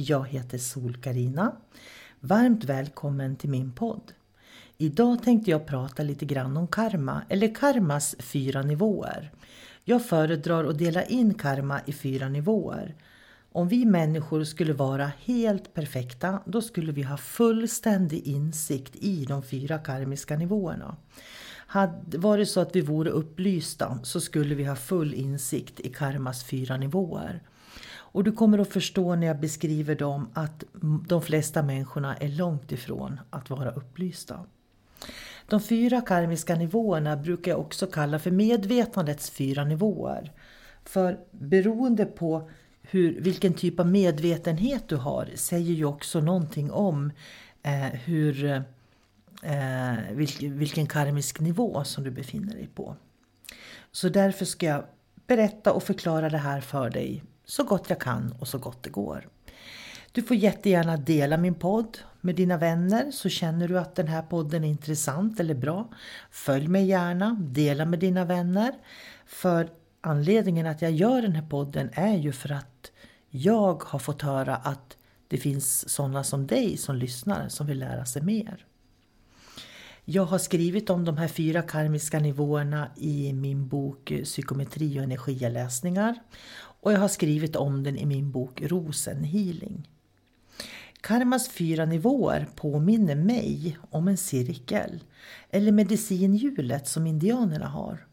Jag heter sol karina Varmt välkommen till min podd. Idag tänkte jag prata lite grann om karma, eller karmas fyra nivåer. Jag föredrar att dela in karma i fyra nivåer. Om vi människor skulle vara helt perfekta, då skulle vi ha fullständig insikt i de fyra karmiska nivåerna. Hade varit så att vi vore upplysta så skulle vi ha full insikt i karmas fyra nivåer. Och du kommer att förstå när jag beskriver dem att de flesta människorna är långt ifrån att vara upplysta. De fyra karmiska nivåerna brukar jag också kalla för medvetandets fyra nivåer. För beroende på hur, vilken typ av medvetenhet du har säger ju också någonting om eh, hur, eh, vilken, vilken karmisk nivå som du befinner dig på. Så därför ska jag berätta och förklara det här för dig så gott jag kan och så gott det går. Du får jättegärna dela min podd med dina vänner så känner du att den här podden är intressant eller bra. Följ mig gärna, dela med dina vänner. För anledningen att jag gör den här podden är ju för att jag har fått höra att det finns sådana som dig som lyssnar som vill lära sig mer. Jag har skrivit om de här fyra karmiska nivåerna i min bok Psykometri och energiläsningar och jag har skrivit om den i min bok Rosenhealing. Karmas fyra nivåer påminner mig om en cirkel eller medicinhjulet som indianerna har.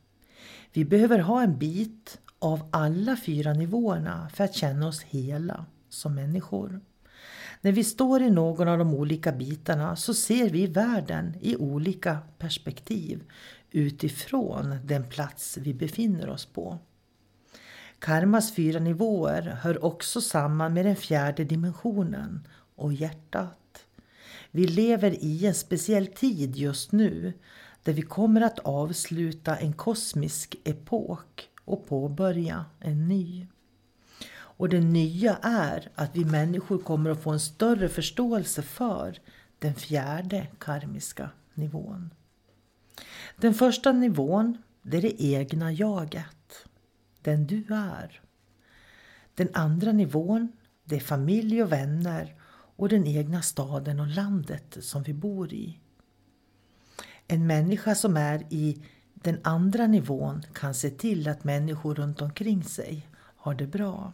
Vi behöver ha en bit av alla fyra nivåerna för att känna oss hela som människor. När vi står i någon av de olika bitarna så ser vi världen i olika perspektiv utifrån den plats vi befinner oss på. Karmas fyra nivåer hör också samman med den fjärde dimensionen och hjärtat. Vi lever i en speciell tid just nu där vi kommer att avsluta en kosmisk epok och påbörja en ny. Och det nya är att vi människor kommer att få en större förståelse för den fjärde karmiska nivån. Den första nivån, det är det egna jaget den du är. Den andra nivån, det är familj och vänner och den egna staden och landet som vi bor i. En människa som är i den andra nivån kan se till att människor runt omkring sig har det bra.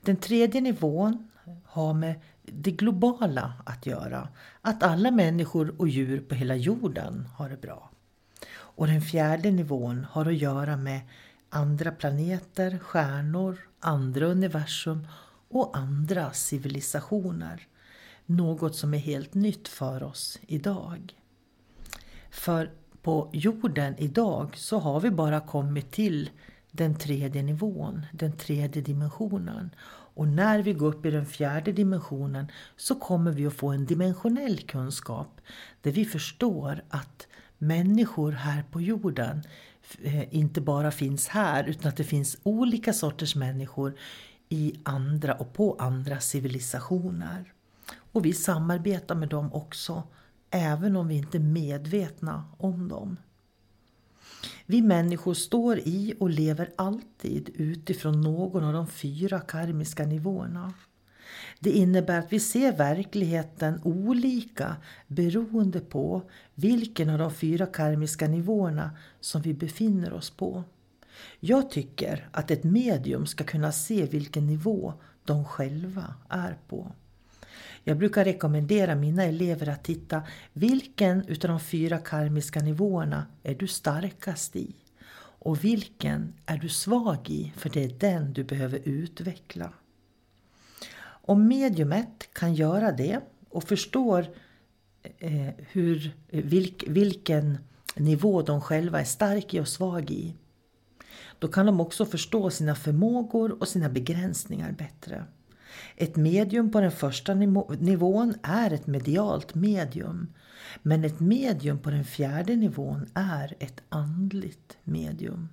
Den tredje nivån har med det globala att göra. Att alla människor och djur på hela jorden har det bra. Och den fjärde nivån har att göra med andra planeter, stjärnor, andra universum och andra civilisationer. Något som är helt nytt för oss idag. För på jorden idag så har vi bara kommit till den tredje nivån, den tredje dimensionen. Och när vi går upp i den fjärde dimensionen så kommer vi att få en dimensionell kunskap där vi förstår att människor här på jorden Eh, inte bara finns här utan att det finns olika sorters människor i andra och på andra civilisationer. Och vi samarbetar med dem också, även om vi inte är medvetna om dem. Vi människor står i och lever alltid utifrån någon av de fyra karmiska nivåerna. Det innebär att vi ser verkligheten olika beroende på vilken av de fyra karmiska nivåerna som vi befinner oss på. Jag tycker att ett medium ska kunna se vilken nivå de själva är på. Jag brukar rekommendera mina elever att titta vilken utav de fyra karmiska nivåerna är du starkast i? Och vilken är du svag i? För det är den du behöver utveckla. Om mediumet kan göra det och förstår eh, hur, vilk, vilken nivå de själva är stark i och svag i. Då kan de också förstå sina förmågor och sina begränsningar bättre. Ett medium på den första nivån är ett medialt medium. Men ett medium på den fjärde nivån är ett andligt medium.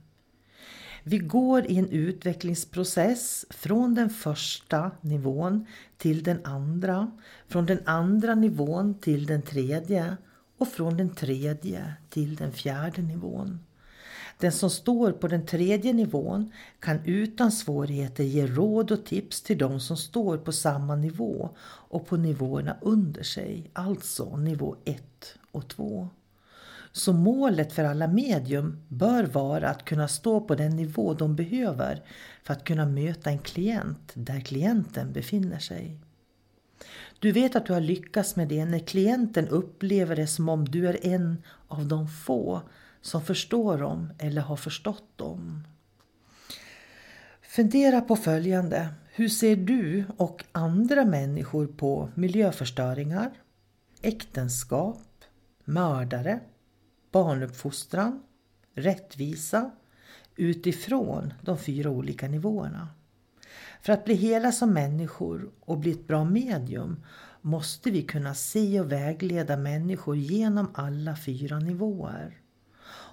Vi går i en utvecklingsprocess från den första nivån till den andra, från den andra nivån till den tredje och från den tredje till den fjärde nivån. Den som står på den tredje nivån kan utan svårigheter ge råd och tips till de som står på samma nivå och på nivåerna under sig, alltså nivå 1 och 2. Så målet för alla medium bör vara att kunna stå på den nivå de behöver för att kunna möta en klient där klienten befinner sig. Du vet att du har lyckats med det när klienten upplever det som om du är en av de få som förstår dem eller har förstått dem. Fundera på följande. Hur ser du och andra människor på miljöförstöringar, äktenskap, mördare, barnuppfostran, rättvisa utifrån de fyra olika nivåerna? För att bli hela som människor och bli ett bra medium måste vi kunna se och vägleda människor genom alla fyra nivåer.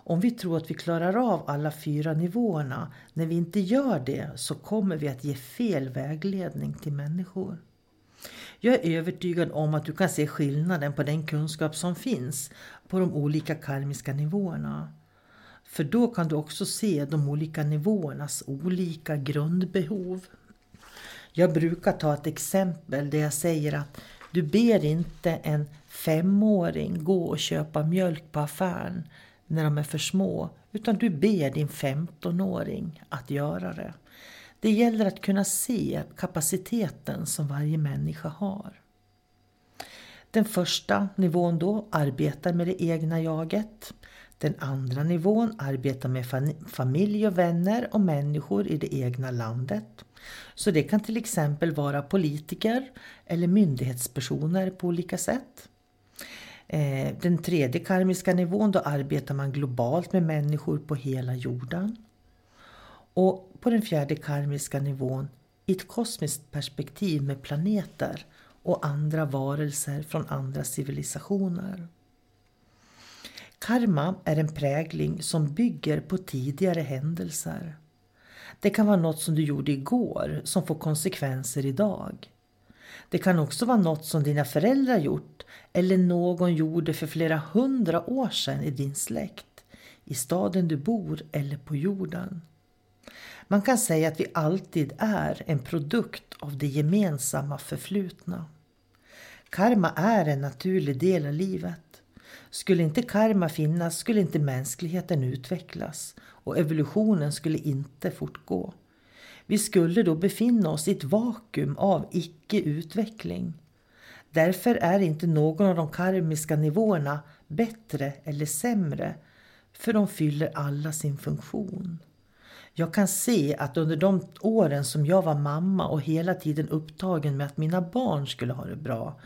Om vi tror att vi klarar av alla fyra nivåerna, när vi inte gör det så kommer vi att ge fel vägledning till människor. Jag är övertygad om att du kan se skillnaden på den kunskap som finns på de olika karmiska nivåerna. För då kan du också se de olika nivåernas olika grundbehov. Jag brukar ta ett exempel där jag säger att du ber inte en femåring gå och köpa mjölk på affären när de är för små, utan du ber din 15-åring att göra det. Det gäller att kunna se kapaciteten som varje människa har. Den första nivån då arbetar med det egna jaget. Den andra nivån arbetar med familj och vänner och människor i det egna landet. Så det kan till exempel vara politiker eller myndighetspersoner på olika sätt. Eh, den tredje karmiska nivån, då arbetar man globalt med människor på hela jorden. Och på den fjärde karmiska nivån i ett kosmiskt perspektiv med planeter och andra varelser från andra civilisationer. Karma är en prägling som bygger på tidigare händelser. Det kan vara något som du gjorde igår som får konsekvenser idag. Det kan också vara något som dina föräldrar gjort eller någon gjorde för flera hundra år sedan i din släkt, i staden du bor eller på jorden. Man kan säga att vi alltid är en produkt av det gemensamma förflutna. Karma är en naturlig del av livet. Skulle inte karma finnas skulle inte mänskligheten utvecklas och evolutionen skulle inte fortgå. Vi skulle då befinna oss i ett vakuum av icke-utveckling. Därför är inte någon av de karmiska nivåerna bättre eller sämre, för de fyller alla sin funktion. Jag kan se att under de åren som jag var mamma och hela tiden upptagen med att mina barn skulle ha det bra,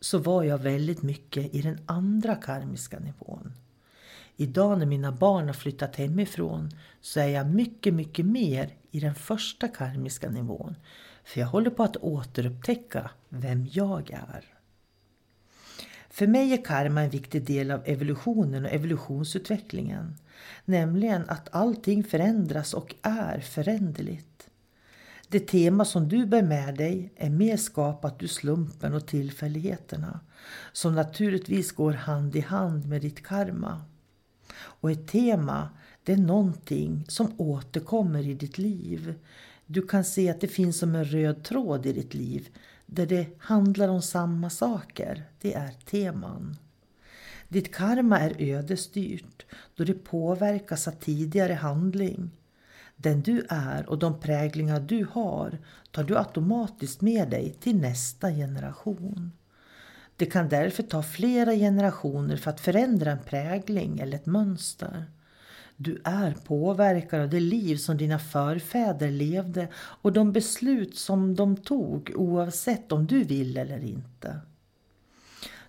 så var jag väldigt mycket i den andra karmiska nivån. Idag när mina barn har flyttat hemifrån så är jag mycket, mycket mer i den första karmiska nivån. För jag håller på att återupptäcka vem jag är. För mig är karma en viktig del av evolutionen och evolutionsutvecklingen. Nämligen att allting förändras och är föränderligt. Det tema som du bär med dig är mer skapat ur slumpen och tillfälligheterna som naturligtvis går hand i hand med ditt karma. Och ett tema Det är någonting som återkommer i ditt liv. Du kan se att det finns som en röd tråd i ditt liv där det handlar om samma saker. Det är teman. Ditt karma är ödesstyrt då det påverkas av tidigare handling. Den du är och de präglingar du har tar du automatiskt med dig till nästa generation. Det kan därför ta flera generationer för att förändra en prägling eller ett mönster. Du är påverkad av det liv som dina förfäder levde och de beslut som de tog oavsett om du vill eller inte.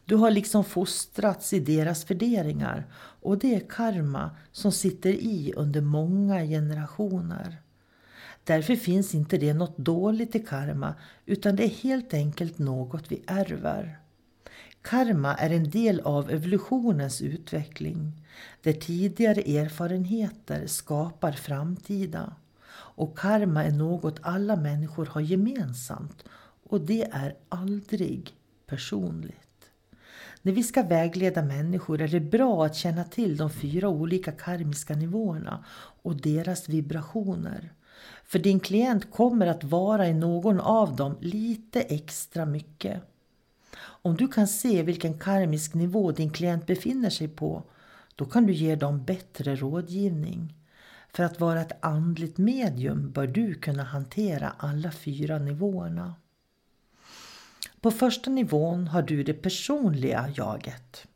Du har liksom fostrats i deras värderingar och det är karma som sitter i under många generationer. Därför finns inte det något dåligt i karma utan det är helt enkelt något vi ärver. Karma är en del av evolutionens utveckling där tidigare erfarenheter skapar framtida. Och karma är något alla människor har gemensamt och det är aldrig personligt. När vi ska vägleda människor är det bra att känna till de fyra olika karmiska nivåerna och deras vibrationer. För din klient kommer att vara i någon av dem lite extra mycket. Om du kan se vilken karmisk nivå din klient befinner sig på, då kan du ge dem bättre rådgivning. För att vara ett andligt medium bör du kunna hantera alla fyra nivåerna. På första nivån har du det personliga jaget.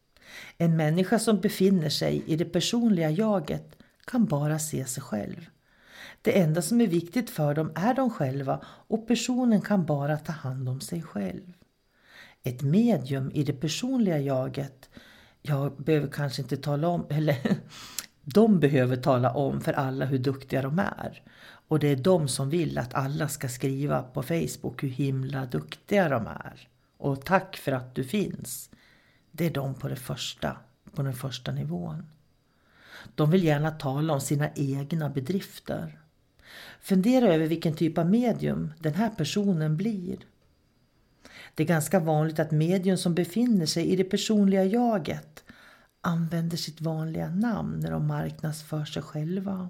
En människa som befinner sig i det personliga jaget kan bara se sig själv. Det enda som är viktigt för dem är de själva och personen kan bara ta hand om sig själv. Ett medium i det personliga jaget, jag behöver kanske inte tala om, eller de behöver tala om för alla hur duktiga de är. Och det är de som vill att alla ska skriva på Facebook hur himla duktiga de är. Och tack för att du finns. Det är de på, det första, på den första nivån. De vill gärna tala om sina egna bedrifter. Fundera över vilken typ av medium den här personen blir. Det är ganska vanligt att medium som befinner sig i det personliga jaget använder sitt vanliga namn när de marknadsför sig själva.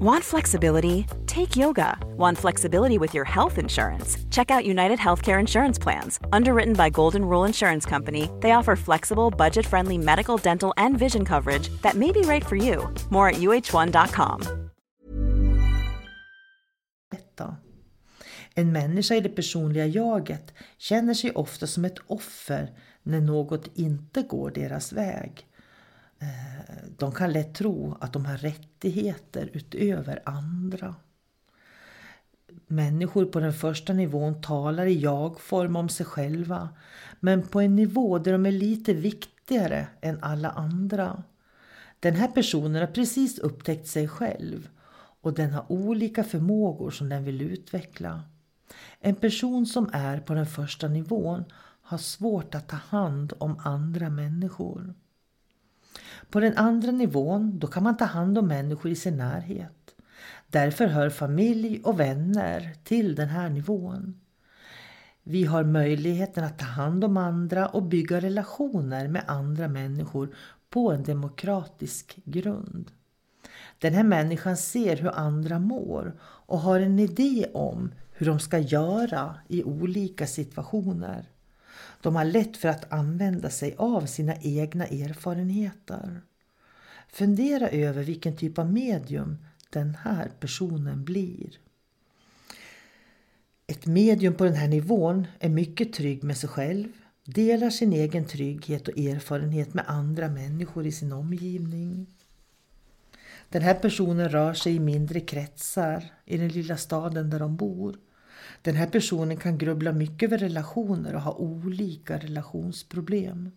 Want flexibility? Take yoga. Want flexibility with your health insurance? Check out United Healthcare Insurance Plans. Underwritten by Golden Rule Insurance Company, they offer flexible, budget friendly medical, dental, and vision coverage that may be right for you. More at uh1.com. En människa i det personliga jaget känner sig ofta som ett offer när något inte går deras väg. Eh, de kan lätt tro att de har rättigheter utöver andra. Människor på den första nivån talar i jag-form om sig själva men på en nivå där de är lite viktigare än alla andra. Den här personen har precis upptäckt sig själv och den har olika förmågor som den vill utveckla. En person som är på den första nivån har svårt att ta hand om andra människor. På den andra nivån då kan man ta hand om människor i sin närhet. Därför hör familj och vänner till den här nivån. Vi har möjligheten att ta hand om andra och bygga relationer med andra människor på en demokratisk grund. Den här människan ser hur andra mår och har en idé om hur de ska göra i olika situationer. De har lätt för att använda sig av sina egna erfarenheter. Fundera över vilken typ av medium den här personen blir. Ett medium på den här nivån är mycket trygg med sig själv, delar sin egen trygghet och erfarenhet med andra människor i sin omgivning. Den här personen rör sig i mindre kretsar i den lilla staden där de bor. Den här personen kan grubbla mycket över relationer och ha olika relationsproblem.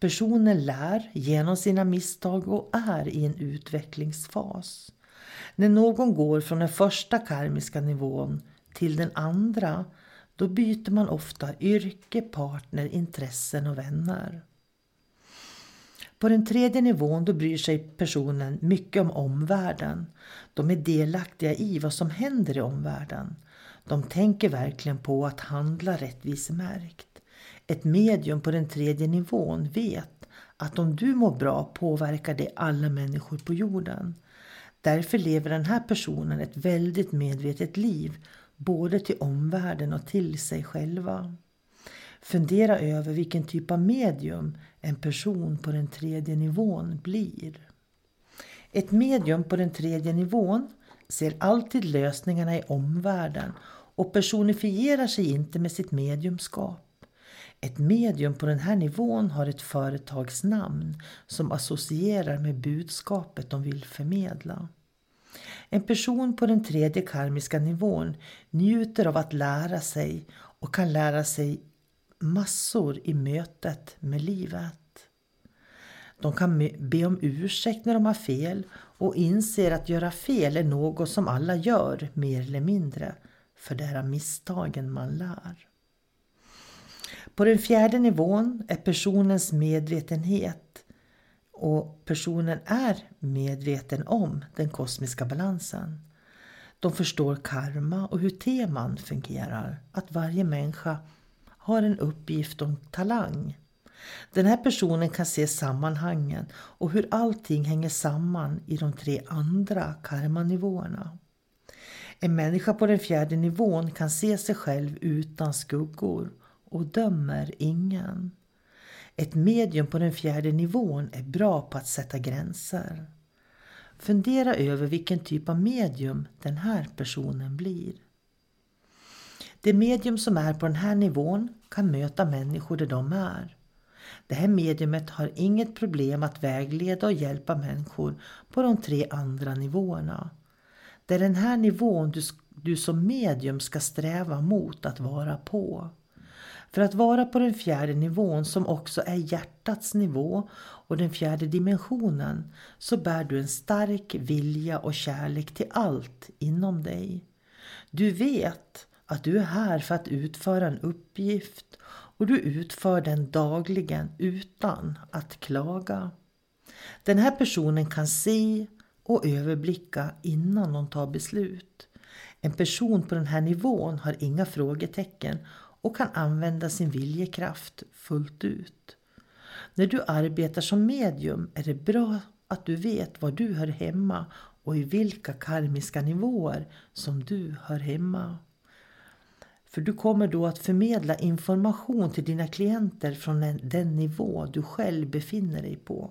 Personen lär genom sina misstag och är i en utvecklingsfas. När någon går från den första karmiska nivån till den andra, då byter man ofta yrke, partner, intressen och vänner. På den tredje nivån då bryr sig personen mycket om omvärlden. De är delaktiga i vad som händer i omvärlden. De tänker verkligen på att handla rättvisemärkt. Ett medium på den tredje nivån vet att om du mår bra påverkar det alla människor på jorden. Därför lever den här personen ett väldigt medvetet liv både till omvärlden och till sig själva. Fundera över vilken typ av medium en person på den tredje nivån blir. Ett medium på den tredje nivån ser alltid lösningarna i omvärlden och personifierar sig inte med sitt mediumskap. Ett medium på den här nivån har ett företagsnamn som associerar med budskapet de vill förmedla. En person på den tredje karmiska nivån njuter av att lära sig och kan lära sig massor i mötet med livet. De kan be om ursäkt när de har fel och inser att göra fel är något som alla gör mer eller mindre, för det är av misstagen man lär. På den fjärde nivån är personens medvetenhet och personen är medveten om den kosmiska balansen. De förstår karma och hur teman fungerar, att varje människa har en uppgift och en talang. Den här personen kan se sammanhangen och hur allting hänger samman i de tre andra karmanivåerna. En människa på den fjärde nivån kan se sig själv utan skuggor och dömer ingen. Ett medium på den fjärde nivån är bra på att sätta gränser. Fundera över vilken typ av medium den här personen blir. Det medium som är på den här nivån kan möta människor där de är. Det här mediumet har inget problem att vägleda och hjälpa människor på de tre andra nivåerna. Det är den här nivån du, du som medium ska sträva mot att vara på. För att vara på den fjärde nivån som också är hjärtats nivå och den fjärde dimensionen så bär du en stark vilja och kärlek till allt inom dig. Du vet att du är här för att utföra en uppgift och du utför den dagligen utan att klaga. Den här personen kan se och överblicka innan de tar beslut. En person på den här nivån har inga frågetecken och kan använda sin viljekraft fullt ut. När du arbetar som medium är det bra att du vet var du hör hemma och i vilka karmiska nivåer som du hör hemma. För du kommer då att förmedla information till dina klienter från den nivå du själv befinner dig på.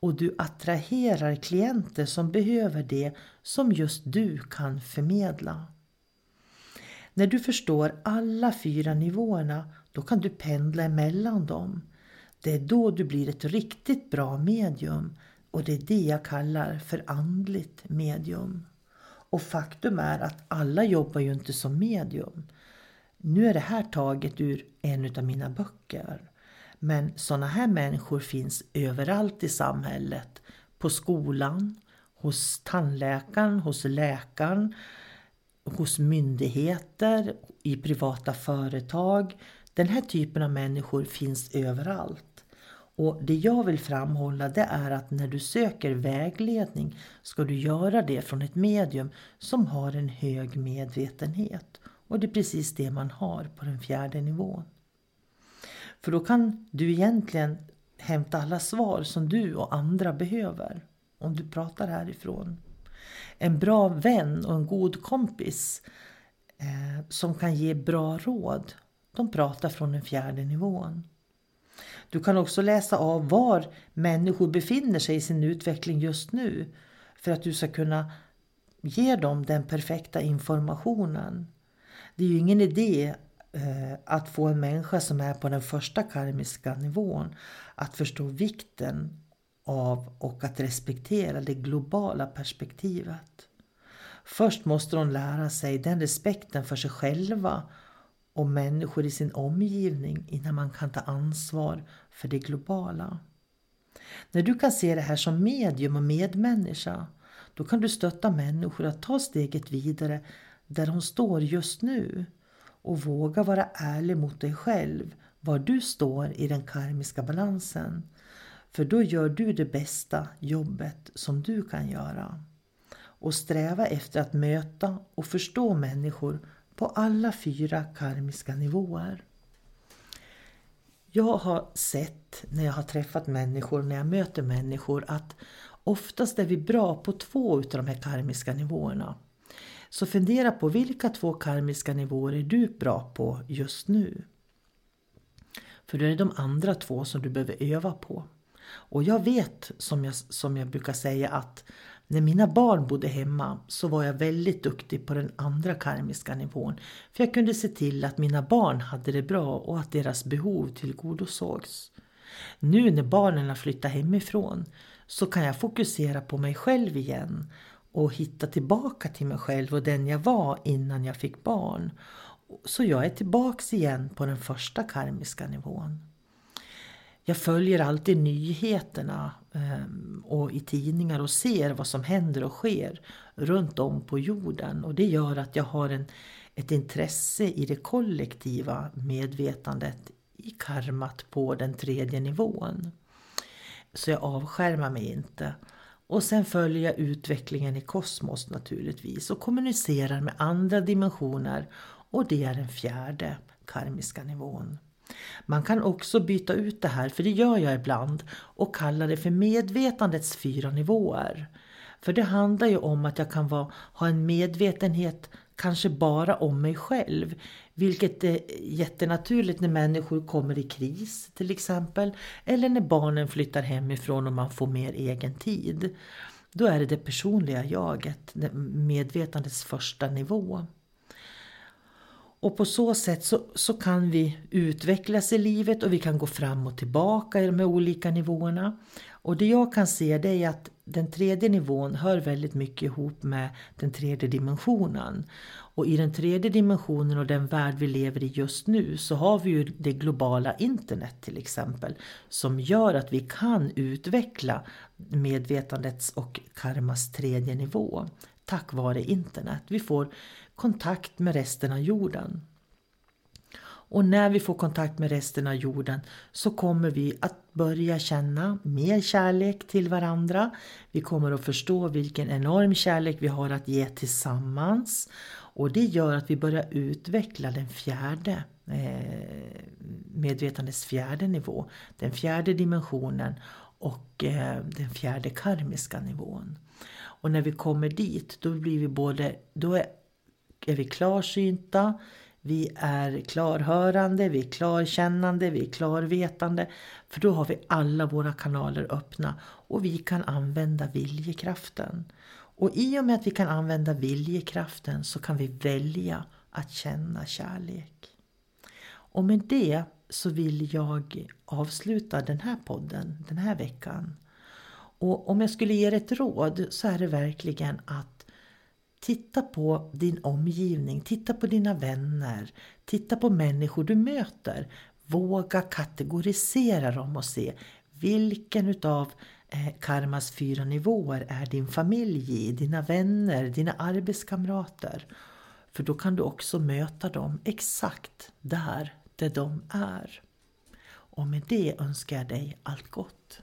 Och du attraherar klienter som behöver det som just du kan förmedla. När du förstår alla fyra nivåerna då kan du pendla emellan dem. Det är då du blir ett riktigt bra medium och det är det jag kallar för andligt medium. Och faktum är att alla jobbar ju inte som medium. Nu är det här taget ur en av mina böcker. Men sådana här människor finns överallt i samhället. På skolan, hos tandläkaren, hos läkaren, hos myndigheter, i privata företag. Den här typen av människor finns överallt. Och Det jag vill framhålla det är att när du söker vägledning ska du göra det från ett medium som har en hög medvetenhet. Och det är precis det man har på den fjärde nivån. För då kan du egentligen hämta alla svar som du och andra behöver om du pratar härifrån. En bra vän och en god kompis eh, som kan ge bra råd, de pratar från den fjärde nivån. Du kan också läsa av var människor befinner sig i sin utveckling just nu för att du ska kunna ge dem den perfekta informationen. Det är ju ingen idé Eh, att få en människa som är på den första karmiska nivån att förstå vikten av och att respektera det globala perspektivet. Först måste de lära sig den respekten för sig själva och människor i sin omgivning innan man kan ta ansvar för det globala. När du kan se det här som medium och medmänniska då kan du stötta människor att ta steget vidare där de står just nu och våga vara ärlig mot dig själv var du står i den karmiska balansen. För då gör du det bästa jobbet som du kan göra. Och sträva efter att möta och förstå människor på alla fyra karmiska nivåer. Jag har sett när jag har träffat människor, när jag möter människor att oftast är vi bra på två utav de här karmiska nivåerna. Så fundera på vilka två karmiska nivåer är du bra på just nu? För då är det de andra två som du behöver öva på. Och jag vet, som jag, som jag brukar säga, att när mina barn bodde hemma så var jag väldigt duktig på den andra karmiska nivån. För jag kunde se till att mina barn hade det bra och att deras behov tillgodosågs. Nu när barnen har flyttat hemifrån så kan jag fokusera på mig själv igen och hitta tillbaka till mig själv och den jag var innan jag fick barn. Så jag är tillbaks igen på den första karmiska nivån. Jag följer alltid nyheterna ehm, och i tidningar och ser vad som händer och sker runt om på jorden. Och det gör att jag har en, ett intresse i det kollektiva medvetandet i karmat på den tredje nivån. Så jag avskärmar mig inte. Och sen följer jag utvecklingen i kosmos naturligtvis och kommunicerar med andra dimensioner och det är den fjärde karmiska nivån. Man kan också byta ut det här, för det gör jag ibland, och kalla det för medvetandets fyra nivåer. För det handlar ju om att jag kan vara, ha en medvetenhet kanske bara om mig själv. Vilket är jättenaturligt när människor kommer i kris till exempel. Eller när barnen flyttar hemifrån och man får mer egen tid. Då är det det personliga jaget, medvetandets första nivå. Och på så sätt så, så kan vi utvecklas i livet och vi kan gå fram och tillbaka i de här olika nivåerna. Och det jag kan se det är att den tredje nivån hör väldigt mycket ihop med den tredje dimensionen. Och i den tredje dimensionen och den värld vi lever i just nu så har vi ju det globala internet till exempel. Som gör att vi kan utveckla medvetandets och karmas tredje nivå tack vare internet. Vi får kontakt med resten av jorden. Och när vi får kontakt med resten av jorden så kommer vi att börja känna mer kärlek till varandra. Vi kommer att förstå vilken enorm kärlek vi har att ge tillsammans. Och det gör att vi börjar utveckla den fjärde eh, medvetandets fjärde nivå. Den fjärde dimensionen och eh, den fjärde karmiska nivån. Och när vi kommer dit då blir vi både, då är, är vi klarsynta, vi är klarhörande, vi är klarkännande, vi är klarvetande. För då har vi alla våra kanaler öppna och vi kan använda viljekraften. Och i och med att vi kan använda viljekraften så kan vi välja att känna kärlek. Och med det så vill jag avsluta den här podden den här veckan. Och om jag skulle ge er ett råd så är det verkligen att titta på din omgivning, titta på dina vänner, titta på människor du möter. Våga kategorisera dem och se vilken utav eh, karmas fyra nivåer är din familj i, dina vänner, dina arbetskamrater. För då kan du också möta dem exakt där där de är. Och med det önskar jag dig allt gott.